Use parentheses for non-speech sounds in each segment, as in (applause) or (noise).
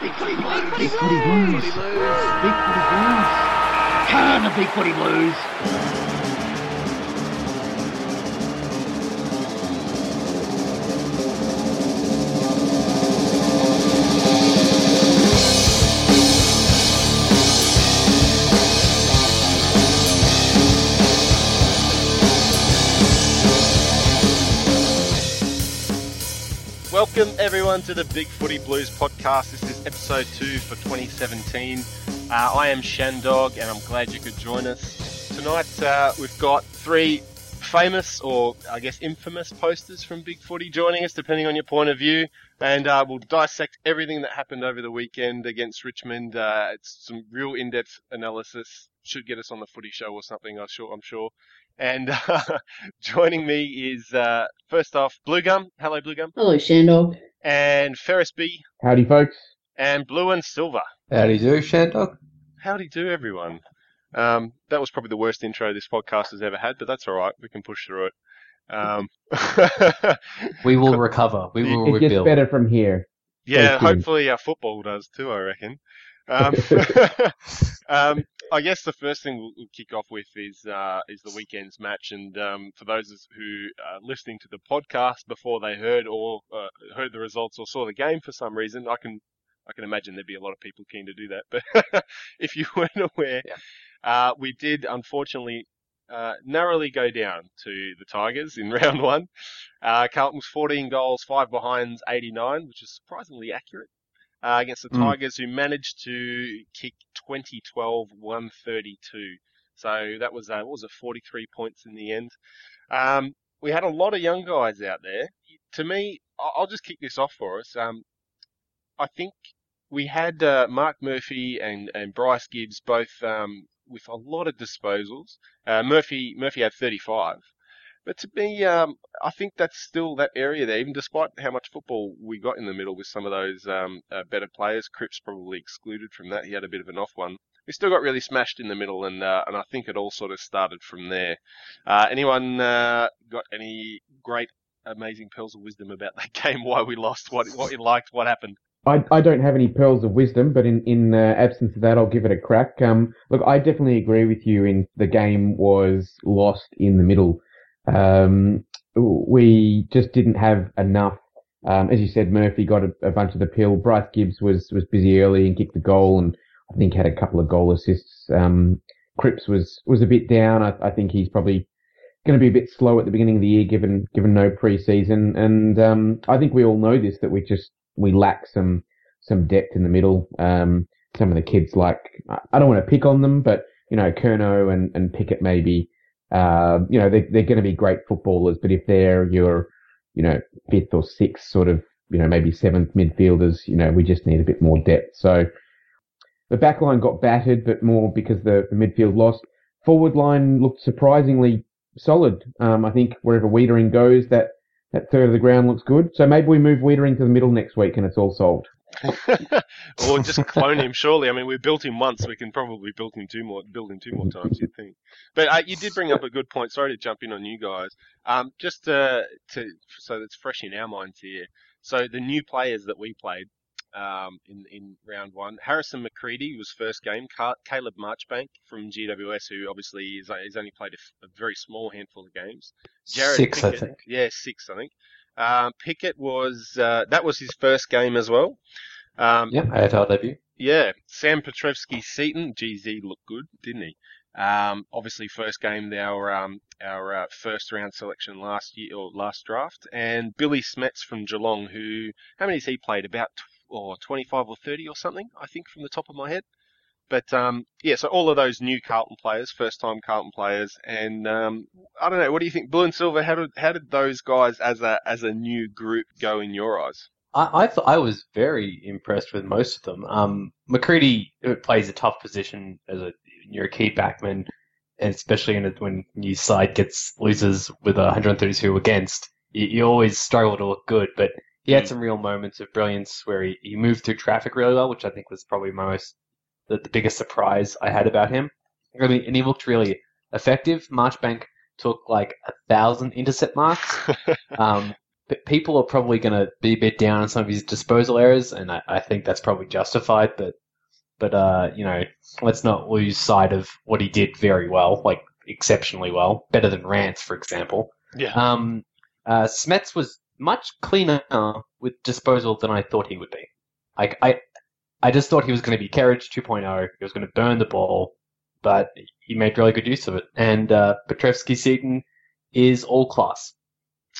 Big footy blues. Big footy blues. Big footy blues. Blues. Can the big footy blues. Welcome everyone to the Big Footy Blues podcast. This is episode two for 2017. Uh, I am Shandog, and I'm glad you could join us tonight. Uh, we've got three famous, or I guess infamous, posters from Big Footy joining us, depending on your point of view, and uh, we'll dissect everything that happened over the weekend against Richmond. Uh, it's some real in-depth analysis. Should get us on the Footy Show or something. I'm sure. I'm sure. And uh, (laughs) joining me is uh, first off Blue Gum. Hello, Blue Gum. Hello, Shandog. And Ferris B. Howdy, folks. And Blue and Silver. Howdy do, Shandog. Howdy do, everyone. Um, that was probably the worst intro this podcast has ever had, but that's all right. We can push through it. Um, (laughs) We will recover. We will It gets better from here. yeah, hopefully our football does too. I reckon. Um, (laughs) um, I guess the first thing we'll, we'll kick off with is uh, is the weekend's match, and um, for those who are listening to the podcast before they heard or uh, heard the results or saw the game for some reason, I can I can imagine there'd be a lot of people keen to do that. (laughs) But if you weren't aware, Yeah. uh, we did unfortunately uh, narrowly go down to the Tigers in (laughs) round one. Uh, Carlton was 14 goals, five behinds, 89, which is surprisingly accurate uh, against the Mm. Tigers, who managed to kick 2012 132. So that was uh, what was it, 43 points in the end. Um, we had a lot of young guys out there. To me, I'll just kick this off for us. Um, I think we had uh, Mark Murphy and, and Bryce Gibbs both um, with a lot of disposals. Uh, Murphy Murphy had 35. But to me, um, I think that's still that area there, even despite how much football we got in the middle with some of those um, uh, better players. Cripps probably excluded from that. He had a bit of an off one. We still got really smashed in the middle, and uh, and I think it all sort of started from there. Uh, anyone uh, got any great, amazing pearls of wisdom about that (laughs) game? Why we lost? What what you liked? What happened? I, I don't have any pearls of wisdom, but in, in uh, absence of that, I'll give it a crack. Um, look, I definitely agree with you in the game was lost in the middle. Um, we just didn't have enough. Um, as you said, Murphy got a, a bunch of the pill. Bryce Gibbs was, was busy early and kicked the goal and I think had a couple of goal assists. Um, Cripps was, was a bit down. I, I think he's probably going to be a bit slow at the beginning of the year given, given no preseason. And, um, I think we all know this, that we just, we lack some, some depth in the middle. Um, some of the kids like, I- don't want to pick on them, but, you know, Curnow and, and Pickett maybe, uh, you know, they, they're going to be great footballers, but if they're your, you know, fifth or sixth sort of, you know, maybe seventh midfielders, you know, we just need a bit more depth. So the back line got battered, but more because the, the midfield lost. Forward line looked surprisingly solid. Um, I think wherever Weitering goes, that, that third of the ground looks good. So maybe we move Weitering to the middle next week and it's all solved. (laughs) or just clone him. Surely, I mean, we built him once. We can probably build him two more, build him two more times. You'd think? But uh, you did bring up a good point. Sorry to jump in on you guys. Um, just uh, to so that's fresh in our minds here. So the new players that we played um, in in round one, Harrison Macreadie was first game. Ca- Caleb Marchbank from GWS, who obviously is he's only played a, f- a very small handful of games. Jared Six, I think. Yeah, six, I think. Um, Pickett was uh, that was his first game as well. Um, Yep, AFL debut. yeah, Sam Petrevski-Seton, GZ looked good, didn't he? Um, obviously, first game our um, our uh, first round selection last year or last draft, and Billie Smedts from Geelong, who how many has he played? About tw- or 25 or 30 or something, I think, from the top of my head. But um, yeah, so all of those new Carlton players, first time Carlton players, and um, I don't know. What do you think, Blue and Silver? How did how did those guys as a as a new group go in your eyes? I, I thought I was very impressed with most of them. Um, Macreadie uh, plays a tough position as a you're a key backman, and especially in a, when your side gets loses with a 132 against, you, you always struggle to look good. But he had Mm. some real moments of brilliance where he, he moved through traffic really well, which I think was probably my most the, the biggest surprise I had about him. I mean, and he looked really effective. Marchbank took like a thousand intercept marks. (laughs) Um, p- people are probably going to be a bit down on some of his disposal errors, and I, I think that's probably justified. But but uh, you know, let's not lose sight of what he did very well, like exceptionally well, better than Rance, for example. Yeah. Um, uh, Smedts was much cleaner with disposal than I thought he would be. Like I, I just thought he was going to be Kerridge 2.0. He was going to burn the ball, but he made really good use of it. And uh, Petrevski-Seton is all class.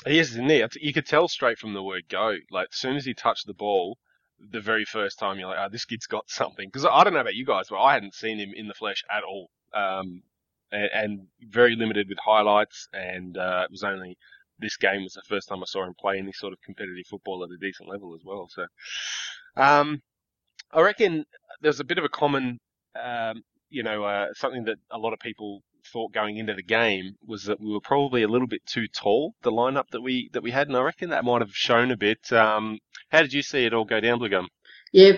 He is, isn't he? You could tell straight from the word go. Like, as soon as he touched the ball, the very first time, you're like, oh, this kid's got something. Because I don't know about you guys, but I hadn't seen him in the flesh at all. Um, and, and, very limited with highlights. And uh, it was only this game was the first time I saw him play any sort of competitive football at a decent level as well. So, um, I reckon there's a bit of a common, um, you know, uh, something that a lot of people thought going into the game was that we were probably a little bit too tall, the lineup that we that we had, and I reckon that might have shown a bit. Um, how did you see it all go down, Blue Gum? Yeah,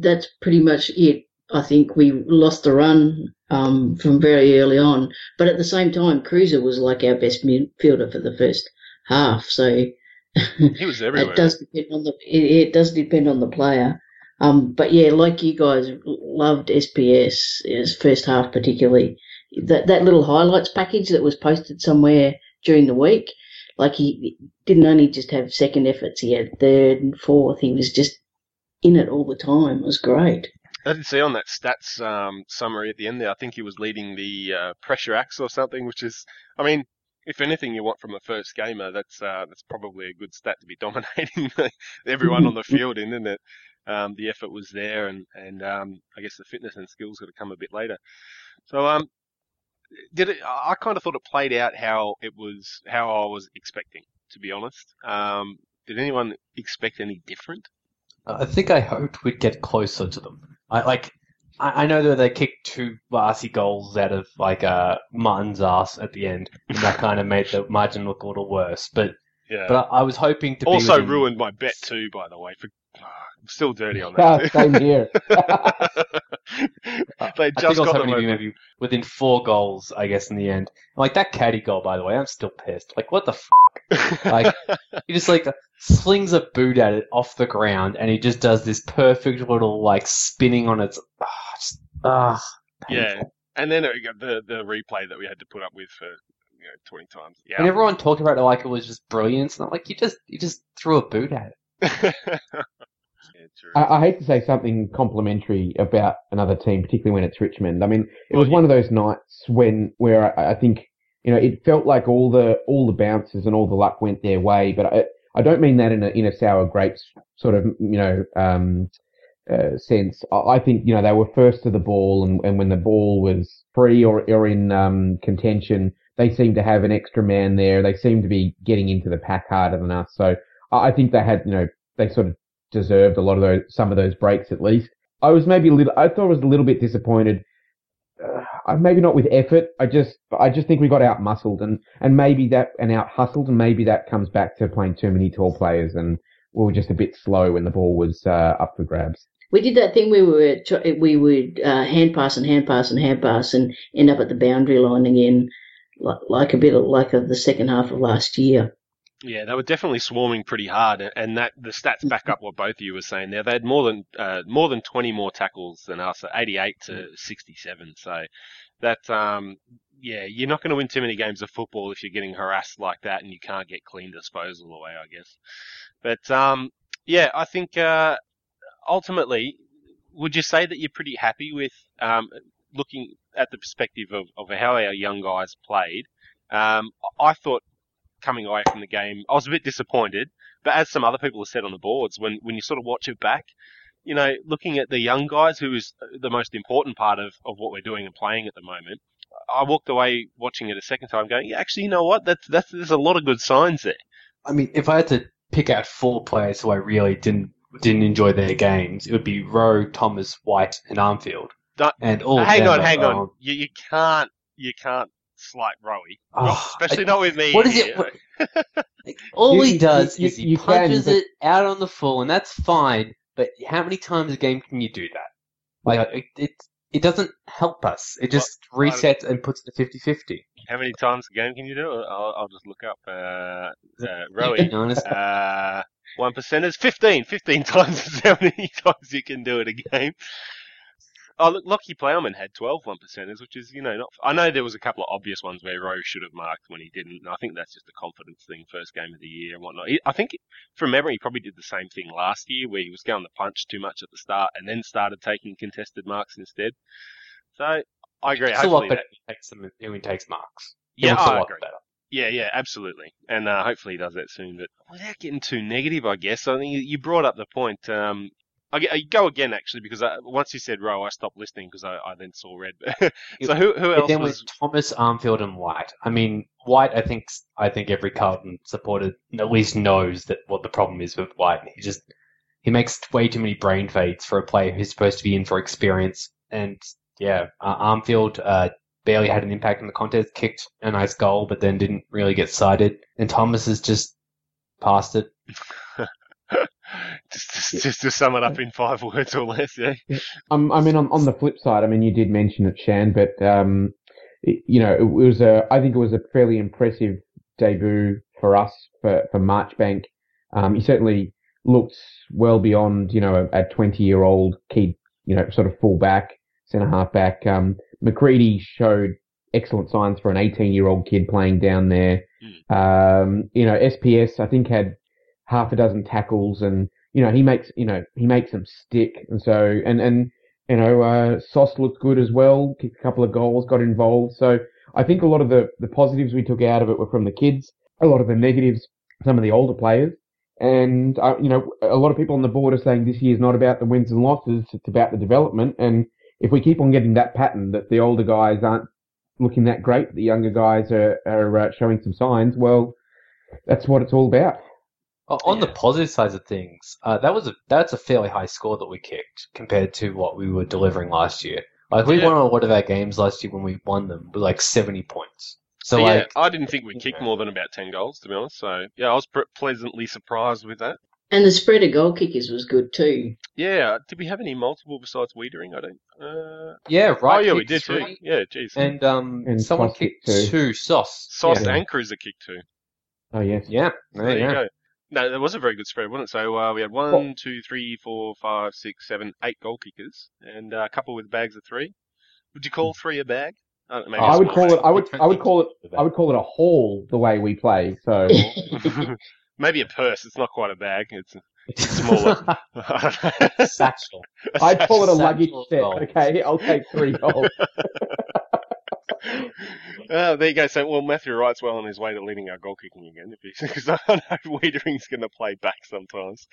that's pretty much it. I think we lost the run um, from very early on, but at the same time, Kreuzer was like our best midfielder for the first half. So (laughs) he was everywhere. it does depend on the it, it does depend on the player. Um, but yeah, like you guys loved SPS his first half particularly. That that little highlights package that was posted somewhere during the week, like he didn't only just have second efforts, he had third and fourth. He was just in it all the time. It was great. I did see on that stats um, summary at the end there. I think he was leading the uh, pressure axe or something, which is, I mean, if anything you want from a first gamer, that's uh, that's probably a good stat to be (laughs) dominating everyone on the (laughs) field in, isn't it? Um, the effort was there, and and um, I guess the fitness and skills got to come a bit later. So um, did it? I kind of thought it played out how it was, how I was expecting, to be honest. Um, did anyone expect any different? I think I hoped we'd get closer to them. I like. I, I know that they kicked two varsity goals out of like uh, Martin's ass at the end, and that (laughs) kind of made the margin look a little worse. But Yeah. but I, I was hoping to also be within- ruined my bet too, by the way. For, I'm still dirty on that. same here. (laughs) they I think just I was got hoping them to be maybe within four goals, I guess, in the end. Like that caddy goal, by the way, I'm still pissed. Like, what the fuck? (laughs) Like, he just like slings a boot at it off the ground, and he just does this perfect little like spinning on its. Ah, just, ah, yeah, and then it got the the replay that we had to put up with for you know 20 times. Yeah. And everyone talked about it like it was just brilliant. And I'm like, you just you just threw a boot at it. (laughs) I, I hate to say something complimentary about another team, particularly when it's Richmond. I mean, it Well, was yeah. one of those nights when where I, I think you know it felt like all the all the bounces and all the luck went their way, but I, I don't mean that in a in a sour grapes sort of you know um, uh, sense. I, I think you know they were first to the ball, and, and when the ball was free or or in um, contention, they seemed to have an extra man there. They seemed to be getting into the pack harder than us. So I, I think they had you know they sort of deserved a lot of those, some of those breaks at least. I was maybe a little, I thought I was a little bit disappointed. Uh, maybe not with effort. I just, I just think we got out muscled and, and maybe that, and out hustled and maybe that comes back to playing too many tall players and we were just a bit slow when the ball was, uh, up for grabs. We did that thing where we were we would uh, hand pass and hand pass and hand pass and end up at the boundary line again, like, like a bit of, like of the second half of last year. Yeah, they were definitely swarming pretty hard, and that the stats back up what both of you were saying there. They had more than uh, more than 20 more tackles than us, 88 to 67. So that, um, yeah, you're not going to win too many games of football if you're getting harassed like that and you can't get clean disposal away, I guess. But um, yeah, I think uh, ultimately, would you say that you're pretty happy with um, looking at the perspective of, of how our young guys played? Um, I thought coming away from the game, I was a bit disappointed. But as some other people have said on the boards, when when you sort of watch it back, you know, looking at the young guys, who is the most important part of, of what we're doing and playing at the moment, I walked away watching it a second time, going, yeah, actually, you know what? That's that's there's a lot of good signs there. I mean, if I had to pick out four players who I really didn't didn't enjoy their games, it would be Rowe, Thomas, White, and Armfield. Don't- and all of hang them on, hang on. You you can't you can't slight Rowie, Oh, especially I- not with me. What is here. it? Like, (laughs) all You- he does you- is he you can, punches but- it out on the full, and that's fine. But how many times a game can you do that? Like it, it's it doesn't help us. It just Well, I- resets and puts it to 50-50. How many times a game can you do it? I'll, I'll just look up. Uh, uh, You Rowie. know, and it's- Uh, one percenters, 15. 15 (laughs) times is how many times you can do it a game. Oh, look, Lachie Plowman had 12 one percenters, which is, you know, not. I know there was a couple of obvious ones where Rowe should have marked when he didn't. And I think that's just a confidence thing, first game of the year and whatnot. He, I think, from memory, he probably did the same thing last year where he was going the punch too much at the start and then started taking contested marks instead. So, I agree. it's a lot Hopefully better that- he takes, them, when he takes marks. He yeah, I agree. better. Yeah, yeah, absolutely. And uh, hopefully he does that soon. But without getting too negative, I guess, I think you- you brought up the point. Um, I, I go again, actually, because I, once you said row, I stopped listening because I, I then saw red. (laughs) so who, who else then was... with Thomas, Armfield, and White. I mean, White. I think I think every Carlton supporter at least knows that what the problem is with White. He just he makes way too many brain fades for a player who's supposed to be in for experience. And yeah, uh, Armfield uh, barely had an impact in the contest. Kicked a nice goal, but then didn't really get cited. And Thomas is just past it. (laughs) just, just, just to sum it up in five (laughs) words or less, yeah. Um, I mean, on, on the flip side, I mean, you did mention it, Shan, but um, it- you know, it was a. I think it was a fairly impressive debut for us for for Marchbank. Um, he certainly looked well beyond, you know, a 20 year old kid, you know, sort of full back, centre half back. Um, Macreadie showed excellent signs for an 18 year old kid playing down there. Um, you know, SPS, I think had half a dozen tackles and, you know, he makes, you know, he makes them stick. And so, and, and, you know, uh, Sauce looked good as well, kicked a couple of goals, got involved. So I think a lot of the, the positives we took out of it were from the kids, a lot of the negatives, some of the older players. And, uh, you know, a lot of people on the board are saying this year is not about the wins and losses, it's about the development. And if we keep on getting that pattern that the older guys aren't looking that great, the younger guys are, are uh, showing some signs, well, that's what it's all about. O- On the positive sides of things, uh, that was a that's a fairly high score that we kicked compared to what we were delivering last year. Like we Yeah. won a lot of our games last year when we won them with like seventy points. So yeah, like, I didn't think we kicked Yeah. more than about 10 goals, to be honest. So, yeah, I was pre- pleasantly surprised with that. And the spread of goal kickers was good too. Yeah, did we have any multiple besides Weitering? I don't. Uh, yeah, right. oh, yeah, we did three, too. Yeah, jeez. And um, And someone kicked kicked two. two. Sauce. Sauce Yeah. and Cruiser kicked too. Oh, yeah. Yeah. There There you you go. go. No, that was a very good spread, wasn't it? So uh, we had one, two, three, four, five, six, seven, eight goal kickers, and uh, a couple with bags of three. Would you call three a bag? I, know, I would call a it. I would. I would call it. it. I would call it a haul the way we play. So (laughs) (laughs) maybe a purse. It's not quite a bag. It's (laughs) smaller. satchel. I'd call it a Satchel luggage of set. Okay, I'll take three goals. Uh, there you go. So, well, Matthew Wright's well on his way to leading our goal kicking again, because (laughs) I know Weitering's going to play back sometimes.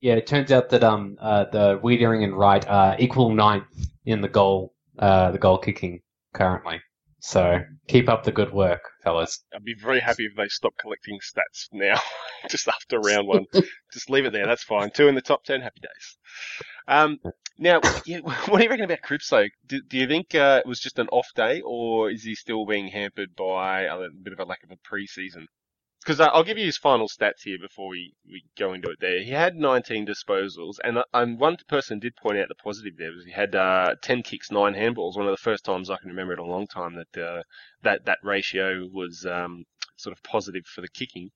Yeah, it turns out that um uh, the Weitering and Wright are equal ninth in the goal uh the goal kicking currently. So keep up the good work, fellas. I'd be very happy if they stop collecting stats now, (laughs) just after (laughs) round one. just leave it there. That's fine. Two in the top ten. Happy days. Um, now, (laughs) what do you reckon about Cripso? Do, do you think uh, it was just an off day, or is he still being hampered by a bit of a lack of a pre-season? Because I'll give you his final stats here before we, we go into it. There, he had 19 disposals, and uh, and one person did point out the positive there was he had uh, 10 kicks, nine handballs. One of the first times I can remember in a long time that uh, that that ratio was um, sort of positive for the kicking.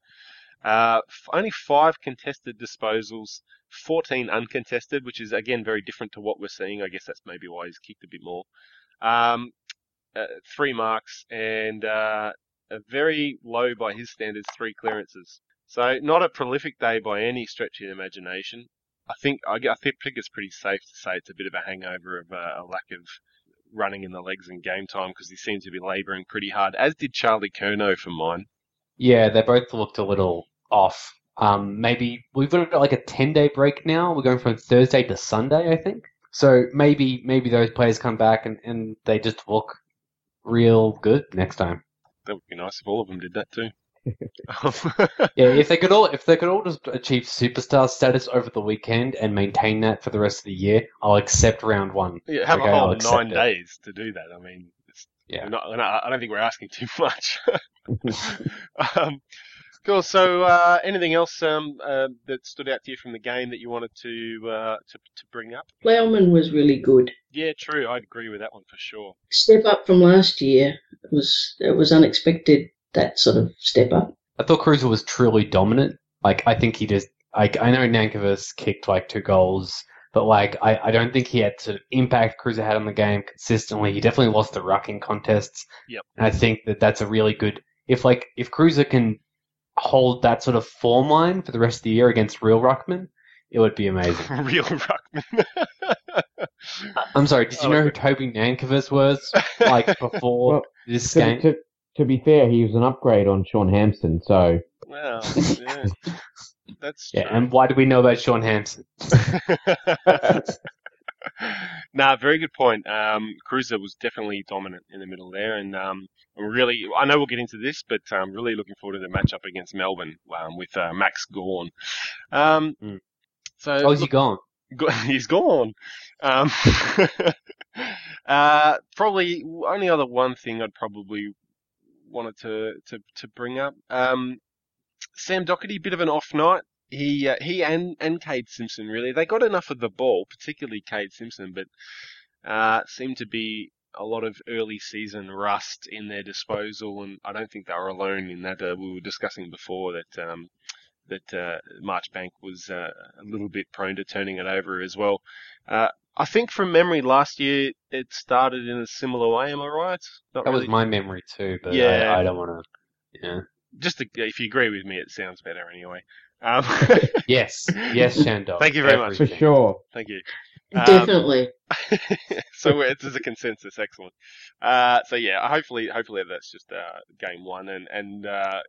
Uh, only five contested disposals, 14 uncontested, which is again very different to what we're seeing. I guess that's maybe why he's kicked a bit more. Um, uh, three marks and uh, a very low by his standards, three clearances. So not a prolific day by any stretch of the imagination. I think I, I think it's pretty safe to say it's a bit of a hangover of uh, a lack of running in the legs in game time because he seems to be labouring pretty hard, as did Charlie Curnow for mine. Yeah, they both looked a little off. Um, maybe we've got like a ten day break now. We're going from Thursday to Sunday, I think. So maybe maybe those players come back and, and they just look real good next time. That would be nice if all of them did that too. (laughs) Yeah, if they could all if they could all just achieve superstar status over the weekend and maintain that for the rest of the year, I'll accept round one. yeah, have Okay, a whole nine it. days to do that. I mean, it's, Yeah. we're not, we're not- I don't think we're asking too (laughs) much. (laughs) um, Cool. So, uh, anything else um, uh, that stood out to you from the game that you wanted to uh, to, to bring up? Plowman was really good. Yeah, true. I'd agree with that one for sure. Step up from last year. It was it was unexpected that sort of step up. I thought Cruiser was truly dominant. Like, I think he just, like, I know Nankervis kicked like two goals, but like, I, I don't think he had sort of impact Cruiser had on the game consistently. He definitely lost the rucking contests. Yep. And I think that that's a really good, if like, if Cruiser can hold that sort of form line for the rest of the year against real Ruckman, it would be amazing. (laughs) Real ruckman. (laughs) I'm sorry, did you Oh, know who. Toby Nankervis was? Like, (laughs) before Well, this To, game? to, to be fair, he was an upgrade on Shaun Hampson, so Wow. Yeah. That's Yeah, and why do we know about Shaun Hampson? (laughs) nah, very good point. Um, Cruiser was definitely dominant in the middle there, and um, I'm really, I know we'll get into this, but I'm really looking forward to the matchup against Melbourne um, with uh, Max Gawn. Um, Mm. So How's he look, gone? go- (laughs) he's gone. Um, (laughs) uh, probably only other one thing I'd probably wanted to to, to bring up. Um, Sam Doherty, bit of an off night. He uh, he and and Kade Simpson really they got enough of the ball, particularly Kade Simpson, but uh, seemed to be a lot of early season rust in their disposal, and I don't think they were alone in that. Uh, we were discussing before that um, that uh, Marchbank was uh, a little bit prone to turning it over as well. Uh, I think from memory, last year it started in a similar way. Am I right? Not That was my memory too, but Yeah. I, I don't want to. Yeah. Just to, if you agree with me, it sounds better anyway. Um, (laughs) Yes, yes, (laughs) Shandor. Thank you very much. for sure. thank you. (laughs) Um, Definitely. so it is a consensus. Excellent. Uh, so yeah, hopefully, hopefully that's just uh, game one and and uh,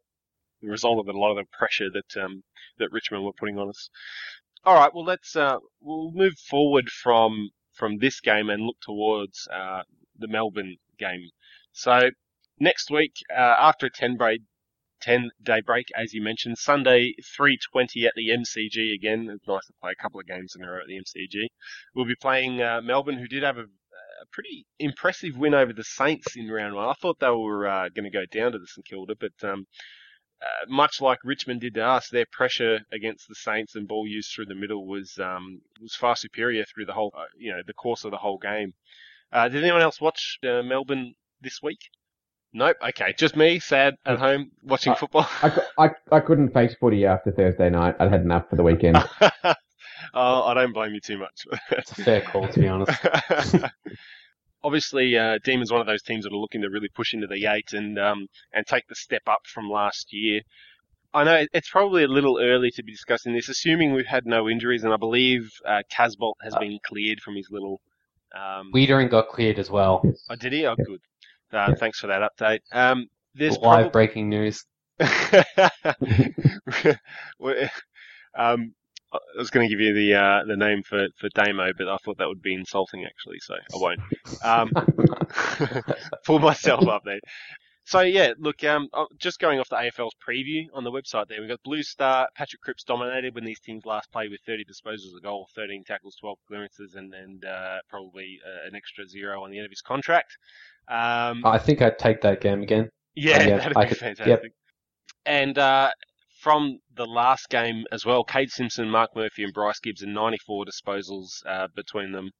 the result of a lot of the pressure that um, that Richmond were putting on us. All right, well let's uh, we'll move forward from from this game and look towards uh, the Melbourne game. So next week, uh, after a ten break. 10 day break, as you mentioned. Sunday, 3.20 at the MCG again. It's nice to play a couple of games in a row at the MCG. We'll be playing uh, Melbourne, who did have a, a pretty impressive win over the Saints in round one. I thought they were uh, going to go down to the St Kilda, but um, uh, much like Richmond did to us, their pressure against the Saints and ball use through the middle was um, was far superior through the whole, uh, you know, the course of the whole game. Uh, did anyone else watch uh, Melbourne this week? Nope. Okay, just me, sad at home watching Uh, football. I, I, I couldn't face footy after Thursday night. I'd had enough for the weekend. (laughs) oh, I don't blame you too much. It's a fair call, to be honest. (laughs) Obviously, uh, Demon's one of those teams that are looking to really push into the eight and um, and take the step up from last year. I know it's probably a little early to be discussing this, assuming we've had no injuries, and I believe uh, Casboult has Uh, been cleared from his little. Um, Weitering got cleared as well. Oh, did he? Oh, good. Uh, Yeah. Thanks for that update. Um, there's Live probably. breaking news. (laughs) (laughs) Um, I was going to give you the uh, the name for, for Damo, but I thought that would be insulting actually, so I won't. Um, (laughs) pull myself up there. So yeah, look, um, uh, just going off the AFL's preview on the website there, we've got Blue Star, Patrick Cripps dominated when these teams last played with 30 disposals of goal, 13 tackles, 12 clearances, and and uh, probably uh, an extra zero on the end of his contract. Um, I think I'd take that game again. yeah, yeah, (laughs) that'd I be could- fantastic. yep. And uh, from the last game as well, Kade Simpson, Mark Murphy, and Bryce Gibbs, and 94 disposals uh, between them.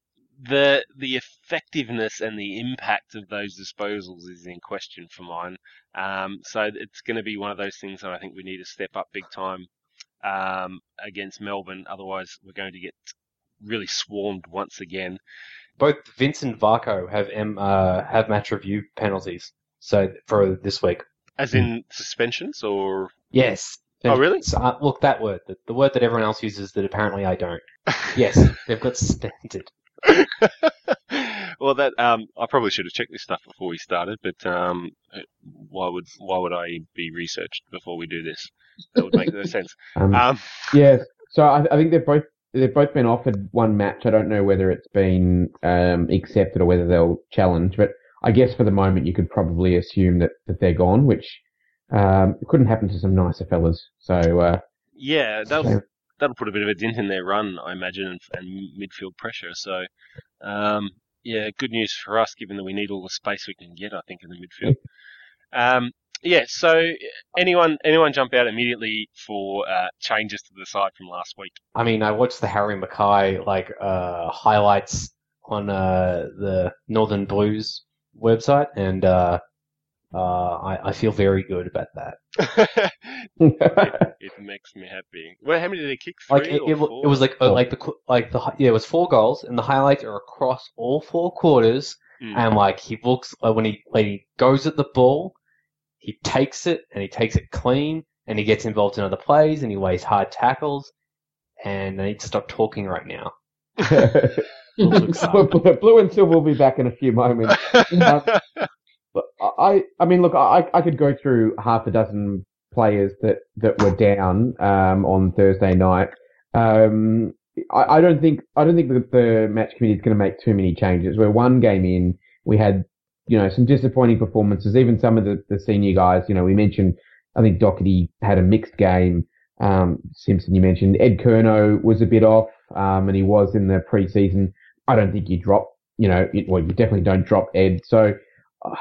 The the effectiveness and the impact of those disposals is in question for mine. Um, so it's going to be one of those things that I think we need to step up big time um, against Melbourne. Otherwise, we're going to get really swarmed once again. Both Vince and Varco have M, uh, have match review penalties. So for this week. As in suspensions, or Yes. Oh, really? So, uh, look, that word, the, the word that everyone else uses that apparently I don't. (laughs) Yes, they've got suspended. (laughs) well, that um, I probably should have checked this stuff before we started, but um, why would why would I be researched before we do this? That would make no (laughs) sense. Um, Um, yeah, so I, I think they've both they've both been offered one match. I don't know whether it's been um, accepted or whether they'll challenge, but I guess for the moment you could probably assume that, that they're gone, which um, couldn't happen to some nicer fellas. So uh, yeah, that'll shame. That'll put a bit of a dent in their run, I imagine, and, and midfield pressure. So, um, yeah, good news for us, given that we need all the space we can get. I think in the midfield. Um, yeah. So anyone anyone jump out immediately for uh, changes to the side from last week? I mean, I watched the Harry McKay like uh, highlights on uh, the Northern Blues website, and uh, I, I feel very good about that. (laughs) it makes me happy. Well, how many did he kick? Three Like it, or it, four? it was like uh, Four. like the like the yeah, it was four goals, and the highlights are across all four quarters. Mm. And like he looks uh, when he when he goes at the ball, he takes it and he takes it clean, and he gets involved in other plays, and he weighs hard tackles. And I need to stop talking right now. (laughs) Blue, (laughs) Blue- Blue and Silver will be back in a few moments. I, I mean, look, I, I could go through half a dozen players that, that were down um, on Thursday night. Um, I, I don't think I don't think the match committee is going to make too many changes. We're one game in. We had you know some disappointing performances. Even some of the, the senior guys. You know, we mentioned. I think Doherty had a mixed game. Um, Simpson, you mentioned Ed Curnow was a bit off, um, and he was in the preseason. I don't think you drop. You know, it, well, you definitely don't drop Ed. So. Uh,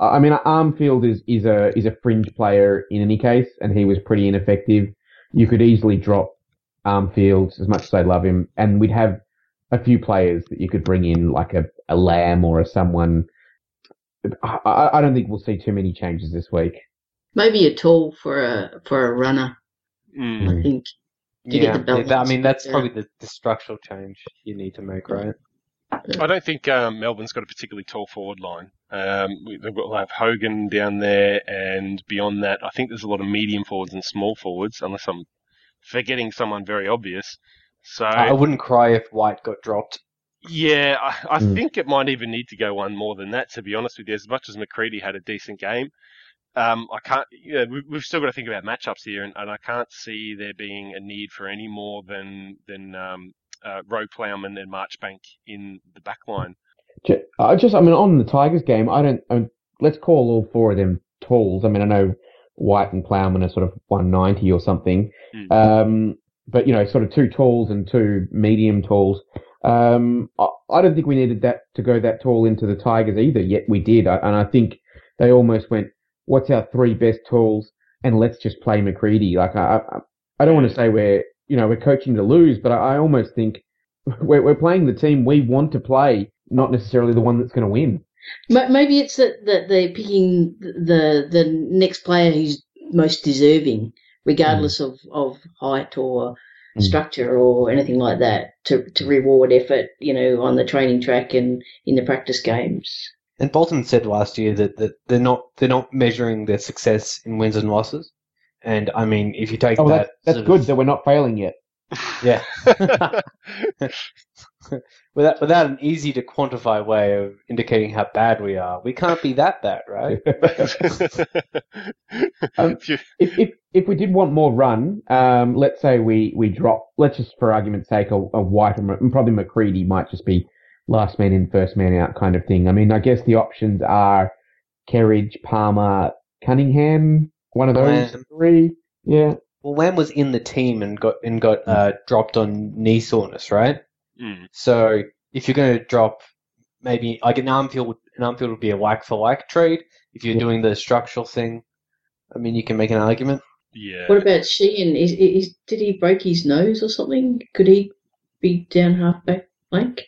I mean, Armfield is, is a is a fringe player in any case, and he was pretty ineffective. You could easily drop Armfield as much as I love him, and we'd have a few players that you could bring in, like a, a Lamb or a someone. I, I- I don't think we'll see too many changes this week. Maybe a tall for a for a runner. Mm. I think. Yeah, the balance that- I mean that's yeah. probably the, the structural change you need to make, right? I don't think um, Melbourne's got a particularly tall forward line. Um, we, they've got like Hogan down there, and beyond that, I think there's a lot of medium forwards and small forwards, unless I'm forgetting someone very obvious. So I wouldn't cry if White got dropped. yeah, I, I Mm. think it might even need to go one more than that. To be honest with you, as much as Macreadie had a decent game, um, I can't. Yeah, we, we've still got to think about matchups here, and, and I can't see there being a need for any more than than um, uh, Rowe Plowman and Marchbank in the back line. I just, I mean, on the Tigers game, I don't. I mean, let's call all four of them talls. I mean, I know White and Plowman are sort of 190 or something, Hmm. um, but you know, sort of two talls and two medium talls. Um, I, I don't think we needed that to go that tall into the Tigers either. Yet we did, I, and I think they almost went, "What's our three best talls?" And let's just play Macreadie. Like I, I, I don't want to say we're, you know, we're coaching to lose, but I, I almost think (laughs) we're, we're playing the team we want to play, not necessarily the one that's going to win. Ma- Maybe it's that, that they're picking the the next player who's most deserving, regardless of, of height or Mm. structure or anything like that, to to reward effort, you know, on the training track and in the practice games. And Bolton said last year that, that they're not they're not measuring their success in wins and losses. And I mean, if you take Oh, that, that's, that's good of- that we're not failing yet. (laughs) (laughs) yeah. (laughs) without without an easy to quantify way of indicating how bad we are, we can't be that bad, right? Um, If If, if if we did want more run, um, let's say we, we drop, let's just for argument's sake, a, a White and, and probably Macreadie might just be last man in, first man out kind of thing. I mean, I guess the options are Kerridge, Palmer, Cuningham, one of those Lamb. three. Yeah. Well, Lamb was in the team and got and got uh, dropped on knee soreness, right? Mm. So if you're going to drop maybe like an Armfield, an Armfield would be a like for like trade. If you're Yeah. doing the structural thing, I mean, you can make an argument. Yeah. What about Sheehan? Is, is did he break his nose or something? Could he be down half halfback blank?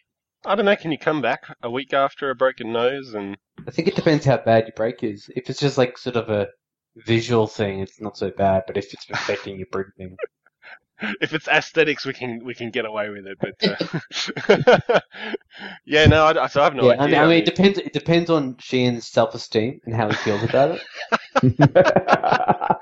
I don't know. Can you come back a week after a broken nose? And I think it depends how bad your break is. If it's just like sort of a visual thing, it's not so bad. But if it's affecting your breathing, (laughs) if it's aesthetics, we can we can get away with it. But uh, (laughs) yeah, no, I, so I have no yeah, I idea. mean, I mean, it depends. It depends on Sheehan's self-esteem and how he feels about it. (laughs)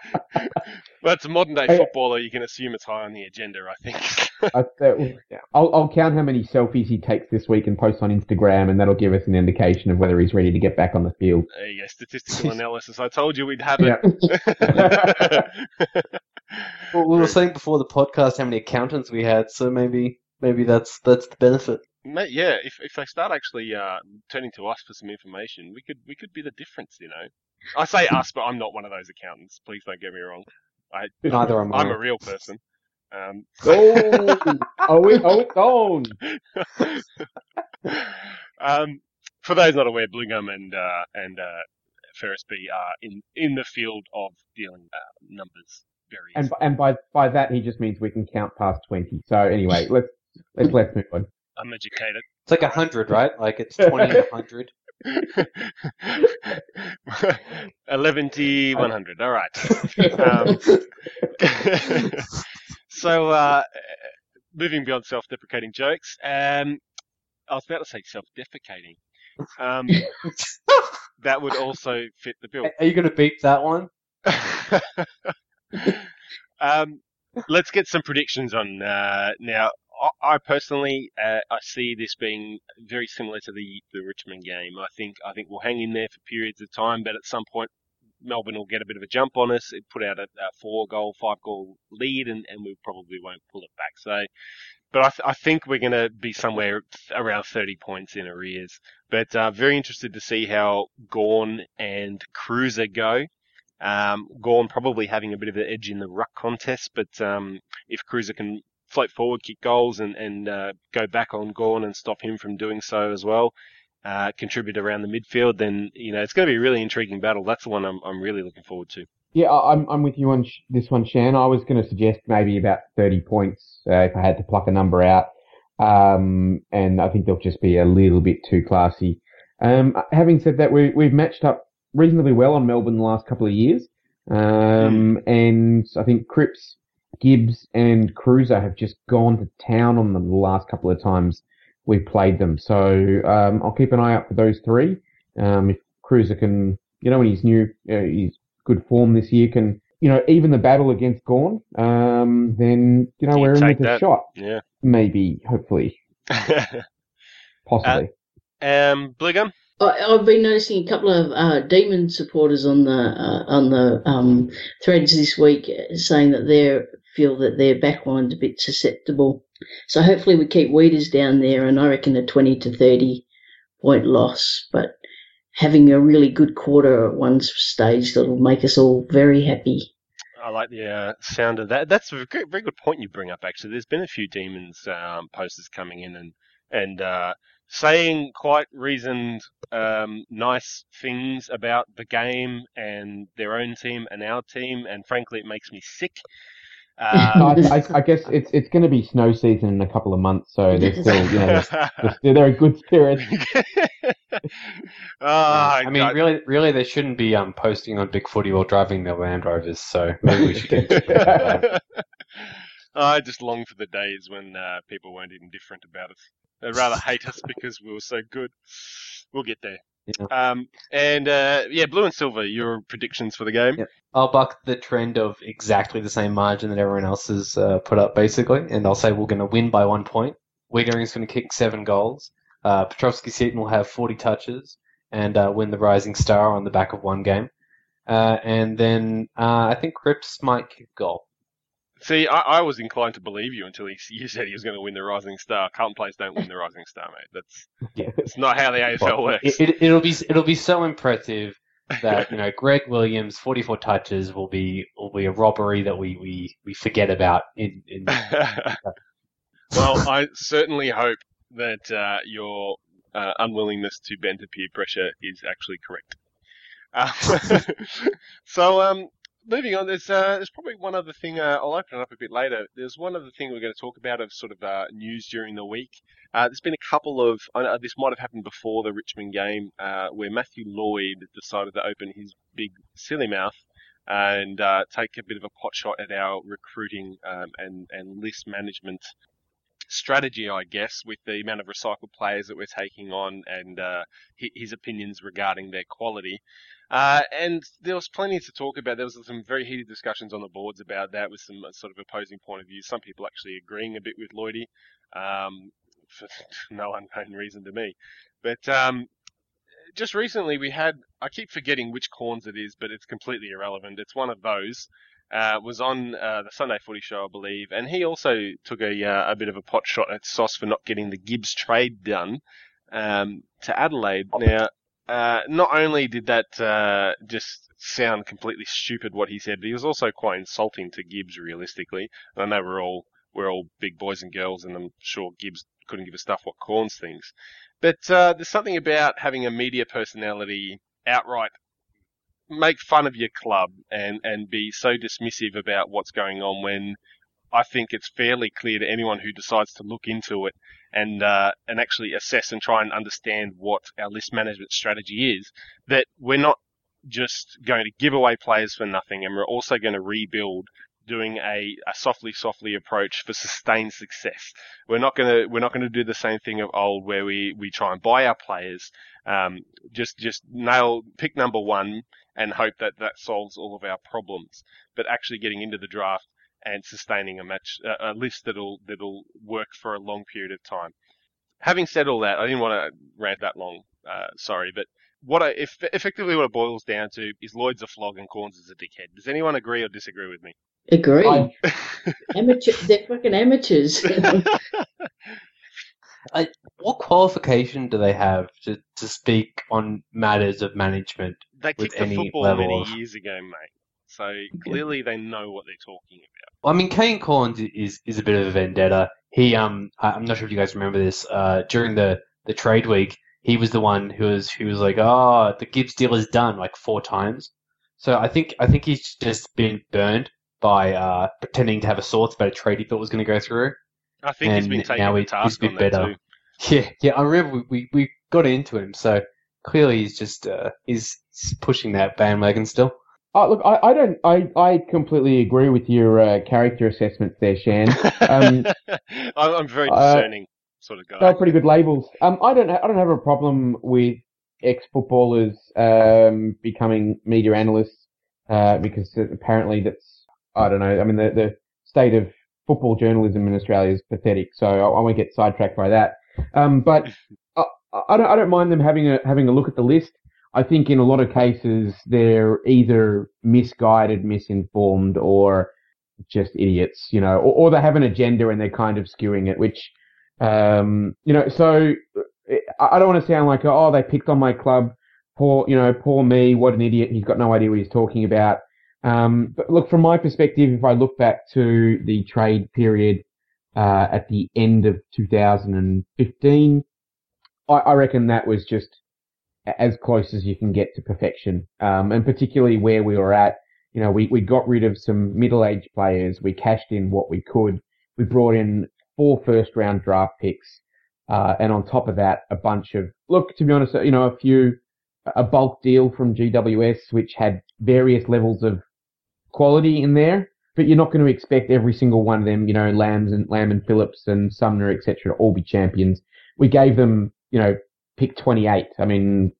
Well, it's a modern day footballer. You can assume it's high on the agenda. I think. (laughs) I, that, I'll, I'll count how many selfies he takes this week and post on Instagram, and that'll give us an indication of whether he's ready to get back on the field. there you go. Statistical analysis. I told you we'd have Yeah. It. Well, we were saying before the podcast how many accountants we had, so maybe maybe that's that's the benefit. Mate, yeah, if if they start actually uh, turning to us for some information, we could we could be the difference, you know. I say us, but I'm not one of those accountants. Please don't get me wrong. I Neither am I. I'm I. a real person. Um, oh, oh, it, oh, it's on. um, for those not aware, Blue Gum and uh, and uh, Ferris B are in in the field of dealing uh, numbers. Very And easily. and by by that he just means we can count past twenty. So anyway, (laughs) let's let's let's move on. I'm educated. It's like a hundred, right? Like it's twenty and hundred. (laughs) 11 to 100. All right. Um, (laughs) so, uh, moving beyond self-deprecating jokes, um, I was about to say self-defecating. Um, that would also fit the bill. Are you going to beep that one? Um, let's get some predictions on uh, now. I, I personally, uh, I see this being very similar to the, the Richmond game. I think I think we'll hang in there for periods of time, but at some point, Melbourne will get a bit of a jump on us. It put out a, a four goal, five goal lead, and, and we probably won't pull it back. So, but I, th- I think we're going to be somewhere around 30 points in arrears. But uh, very interested to see how Gawn and Cruiser go. Um, Gawn probably having a bit of an edge in the ruck contest, but um, if Cruiser can float forward, kick goals, and, and uh, go back on Gawn and stop him from doing so as well, uh, contribute around the midfield, then you know it's going to be a really intriguing battle. That's the one I'm, I'm really looking forward to. Yeah, I'm I'm with you on sh- this one, Shan. I was going to suggest maybe about 30 points uh, if I had to pluck a number out, um, and I think they'll just be a little bit too classy. Um, having said that, we we've matched up reasonably well on Melbourne the last couple of years, um, and I think Cripps, Gibbs, and Cruiser have just gone to town on them the last couple of times we've played them. So um, I'll keep an eye out for those three. Um, if Cruiser can, you know, when he's new, uh, he's good form this year, can you know even the battle against Gawn, um, then you know we're in with a shot. Yeah. Maybe, hopefully, (laughs) possibly. um, Bligum. I, I've been noticing a couple of uh, demon supporters on the uh, on the um, threads this week uh, saying that they feel that their backline's a bit susceptible. So hopefully we keep Weeders down there, and I reckon a twenty to thirty point loss, but having a really good quarter at one stage that'll make us all very happy. I like the uh, sound of that. That's a very, good point you bring up. Actually, there's been a few demons um, posters coming in and and uh, saying quite reasoned, um, nice things about the game and their own team and our team. And frankly, it makes me sick. (laughs) Um, I, I, I guess it's it's going to be snow season in a couple of months, so they're still, you know, they're, they're, they're a good spirit. (laughs) Ah, I mean, God. really, really, they shouldn't be um, posting on Big Footy while driving their Land Rovers. So maybe we should get into that. (laughs) I just long for the days when uh, people weren't indifferent about us. They'd rather hate us because we were so good. We'll get there. Yeah. Um, and uh, yeah, blue and silver. Your predictions for the game? Yeah. I'll buck the trend of exactly the same margin that everyone else has uh, put up, basically, and I'll say we're going to win by one point. Weitering's going to kick seven goals. Uh, Petrevski-Seton will have 40 touches and uh, win the Rising Star on the back of one game. Uh, and then uh, I think Cripps might kick a goal. See, I, I was inclined to believe you until he, (laughs) you said he was going to win the Rising Star. Carlton players don't win the Rising Star, mate. That's (laughs) Yeah. it's not how the AFL works. It, it, it'll be it'll be so impressive that (laughs) you know Greg Williams 44 touches will be will be a robbery that we, we, we forget about in, in well, I certainly hope that uh, your uh, unwillingness to bend to peer pressure is actually correct. Uh, so, um, moving on, there's uh, there's probably one other thing. Uh, I'll open it up a bit later. There's one other thing we're going to talk about of sort of uh, news during the week. Uh, there's been a couple of this might have happened before the Richmond game, uh, where Matthew Lloyd decided to open his big silly mouth and uh, take a bit of a pot shot at our recruiting um, and and list management strategy, I guess, with the amount of recycled players that we're taking on and uh, his opinions regarding their quality. Uh, and there was plenty to talk about. There was some very heated discussions on the boards about that with some uh, sort of opposing point of view. Some people actually agreeing a bit with Lloydie, um, for (laughs) no unknown reason to me. But um, just recently we had, I keep forgetting which Cornes it is, but it's completely irrelevant. It's one of those. Uh, was on uh, the Sunday Footy Show, I believe, and he also took a uh, a bit of a pot shot at Sauce for not getting the Gibbs trade done um, to Adelaide. Now, uh, not only did that uh, just sound completely stupid what he said, but he was also quite insulting to Gibbs. Realistically, I know we're all we're all big boys and girls, and I'm sure Gibbs couldn't give a stuff what Cornes thinks. But uh, there's something about having a media personality outright make fun of your club and, and be so dismissive about what's going on when I think it's fairly clear to anyone who decides to look into it and uh, and actually assess and try and understand what our list management strategy is that we're not just going to give away players for nothing and we're also going to rebuild doing a, a softly softly approach for sustained success. We're not gonna we're not gonna do the same thing of old where we, we try and buy our players, um, just just nail pick number one and hope that that solves all of our problems. But actually getting into the draft and sustaining a match a list that'll that'll work for a long period of time. Having said all that, I didn't want to rant that long. Uh, sorry, but what I if effectively what it boils down to is Lloyd's a flog and Cornes is a dickhead. Does anyone agree or disagree with me? Agree. I- (laughs) Amateur, they're fucking amateurs. (laughs) What qualification do they have to, to speak on matters of management? They With kicked the football level many of- years ago, mate. So clearly they know what they're talking about. Well, I mean, Kane Cornes is is a bit of a vendetta. He um, I- I'm not sure if you guys remember this. Uh, during the the trade week, he was the one who was who was like, "Oh, the Gibbs deal is done," like four times. So I think I think he's just been burned by uh, pretending to have a thoughts about a trade he thought was going to go through. I think he's been taking now the he- he's task been on that better. too. (laughs) Yeah, yeah. I remember we, we, we got into him, so clearly he's just uh, he's, he's pushing that bandwagon still. Oh, look, I, I don't, I, I completely agree with your uh, character assessments there, Shan. Um, (laughs) I'm I'm a very uh, discerning sort of guy. They're pretty good labels. Um, I don't, I don't have a problem with ex-footballers um, becoming media analysts uh, because apparently that's, I don't know. I mean, the the state of football journalism in Australia is pathetic, so I, I won't get sidetracked by that. Um, but (laughs) I, I don't, I don't mind them having a having a look at the list. I think in a lot of cases they're either misguided, misinformed, or just idiots, you know, or, or they have an agenda and they're kind of skewing it, which, um, you know, so I I don't want to sound like, oh, they picked on my club. Poor, you know, poor me. What an idiot. He's got no idea what he's talking about. Um, but look, from my perspective, if I look back to the trade period, uh, at the end of 2015, I, I reckon that was just as close as you can get to perfection. Um, and particularly where we were at, you know, we, we got rid of some middle-aged players. We cashed in what we could. We brought in four first-round draft picks. Uh, and on top of that, a bunch of, look, to be honest, you know, a few, a bulk deal from GWS, which had various levels of quality in there, but you're not going to expect every single one of them, you know, Lambs and Lamb and Phillips and Sumner, etc., to all be champions. We gave them, you know, pick 28. I mean,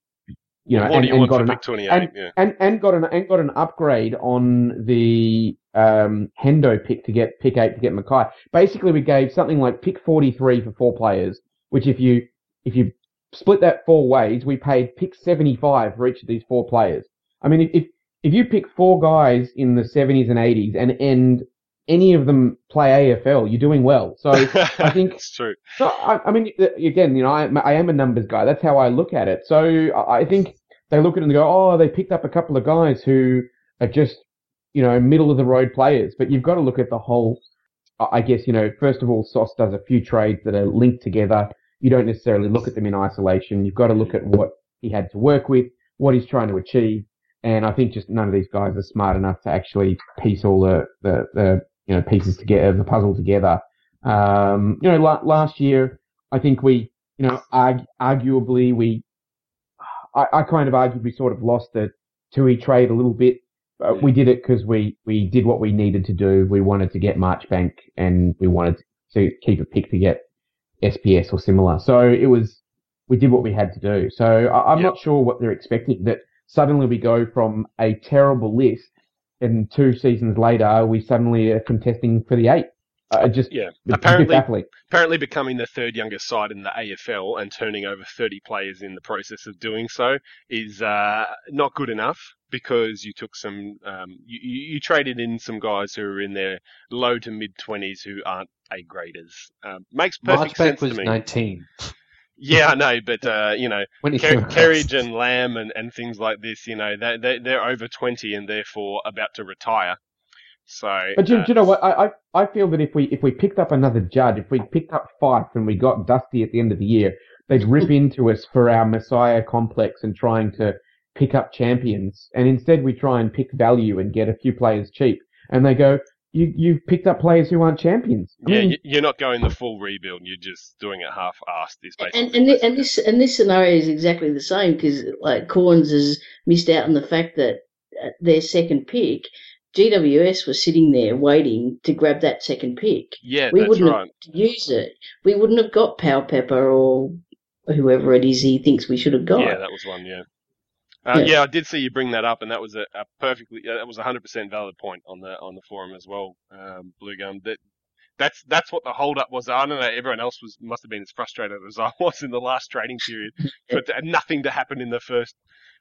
you know, and, you and got an, pick 28? and- yeah. and and got an and got an upgrade on the um, Hendo pick to get pick eight to get McKay. Basically, we gave something like pick 43 for four players, which if you if you split that four ways, we paid pick 75 for each of these four players. I mean, if if, you pick four guys in the 70s and 80s and and any of them play AFL, you're doing well. So (laughs) I think it's true. so I, I mean, again, you know, I, I am a numbers guy. That's how I look at it. So I I think they look at it and go, oh, they picked up a couple of guys who are just, you know, middle of the road players. But you've got to look at the whole. I I guess you know, first of all, Sauce does a few trades that are linked together. You don't necessarily look at them in isolation. You've got to look at what he had to work with, what he's trying to achieve. And I think just none of these guys are smart enough to actually piece all the, the, the you know, pieces together, the puzzle together. Um, you know, la- last year, I think we, you know, arg- arguably we, I, I kind of argued we sort of lost the Tuohy trade a little bit. Uh, we did it because we, we did what we needed to do. We wanted to get Marchbank and we wanted to keep a pick to get SPS or similar. So it was, we did what we had to do. So I, I'm Yep. not sure what they're expecting that suddenly we go from a terrible list and two seasons later we suddenly are contesting for the eight. Uh, just Yeah. it's a bit Apparently- baffling. Apparently, becoming the third youngest side in the AFL and turning over 30 players in the process of doing so is uh, not good enough because you took some, um, you, you you traded in some guys who are in their low to mid 20s who aren't A graders. Um, makes perfect Marchbank sense was to me. 19. Yeah, I know, but uh, you know, (laughs) Ker- (laughs) Kerridge and Lamb and, and things like this, you know, they, they, they're over 20 and therefore about to retire. So, But do, uh, you know what? I, I I feel that if we if we picked up another judge, if we picked up Fyfe and we got Dusty at the end of the year, they'd rip into us for our Messiah complex and trying to pick up champions, and instead we try and pick value and get a few players cheap, and they go, you you've picked up players who aren't champions. I yeah, mean, you're not going the full rebuild. You're just doing it half-assed. Is basically And and, thi- and this and this scenario is exactly the same because like Cornes has missed out on the fact that uh, their second pick, GWS was sitting there waiting to grab that second pick. yeah, we that's wouldn't right. have used it. We wouldn't have got Power Pepper or whoever it is he thinks we should have got. Yeah, that was one. Yeah. Uh, Yeah. yeah. I did see you bring that up, and that was a, a perfectly yeah, that was a hundred percent valid point on the on the forum as well. Um, Blue Gum that that's that's what the hold up was. I don't know. Everyone else was must have been as frustrated as I (laughs) was in the last trading period, (laughs) but nothing to happen in the first.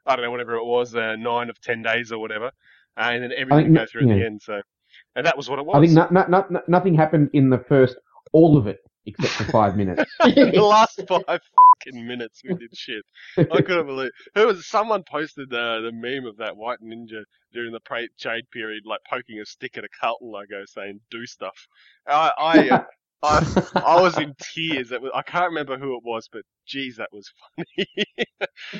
I don't know whatever it was, uh, nine of ten days or whatever, uh, and then everything go no- through at the end. So, and that was what it was. I think not, not, not- nothing happened in the first all of it except for five minutes. (laughs) the (laughs) last five fucking minutes we did shit. I couldn't believe who was someone posted the the meme of that white ninja during the pra- trade period, like poking a stick at a Carlton logo saying "do stuff." I I uh, (laughs) I, I was in (laughs) tears. It was, I can't remember who it was, but geez, that was funny.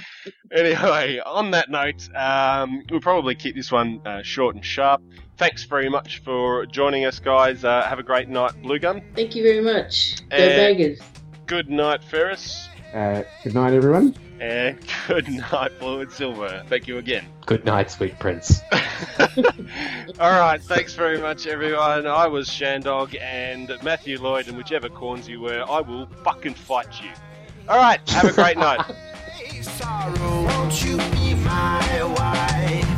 (laughs) anyway, on that note, um, we'll probably keep this one uh, short and sharp. Thanks very much for joining us, guys. Uh, have a great night, Blue Gum. Thank you very much. Go Baggers. Good night, Ferris. Uh, good night, everyone. And (laughs) good night, Blue and Silver. Thank you again. Good night, sweet prince. (laughs) All right, thanks very much, everyone. I was Shandog and Matthew Lloyd, and whichever Cornes you were, I will fucking fight you. All right, have a great night. Hey, sorrow, won't you be my wife?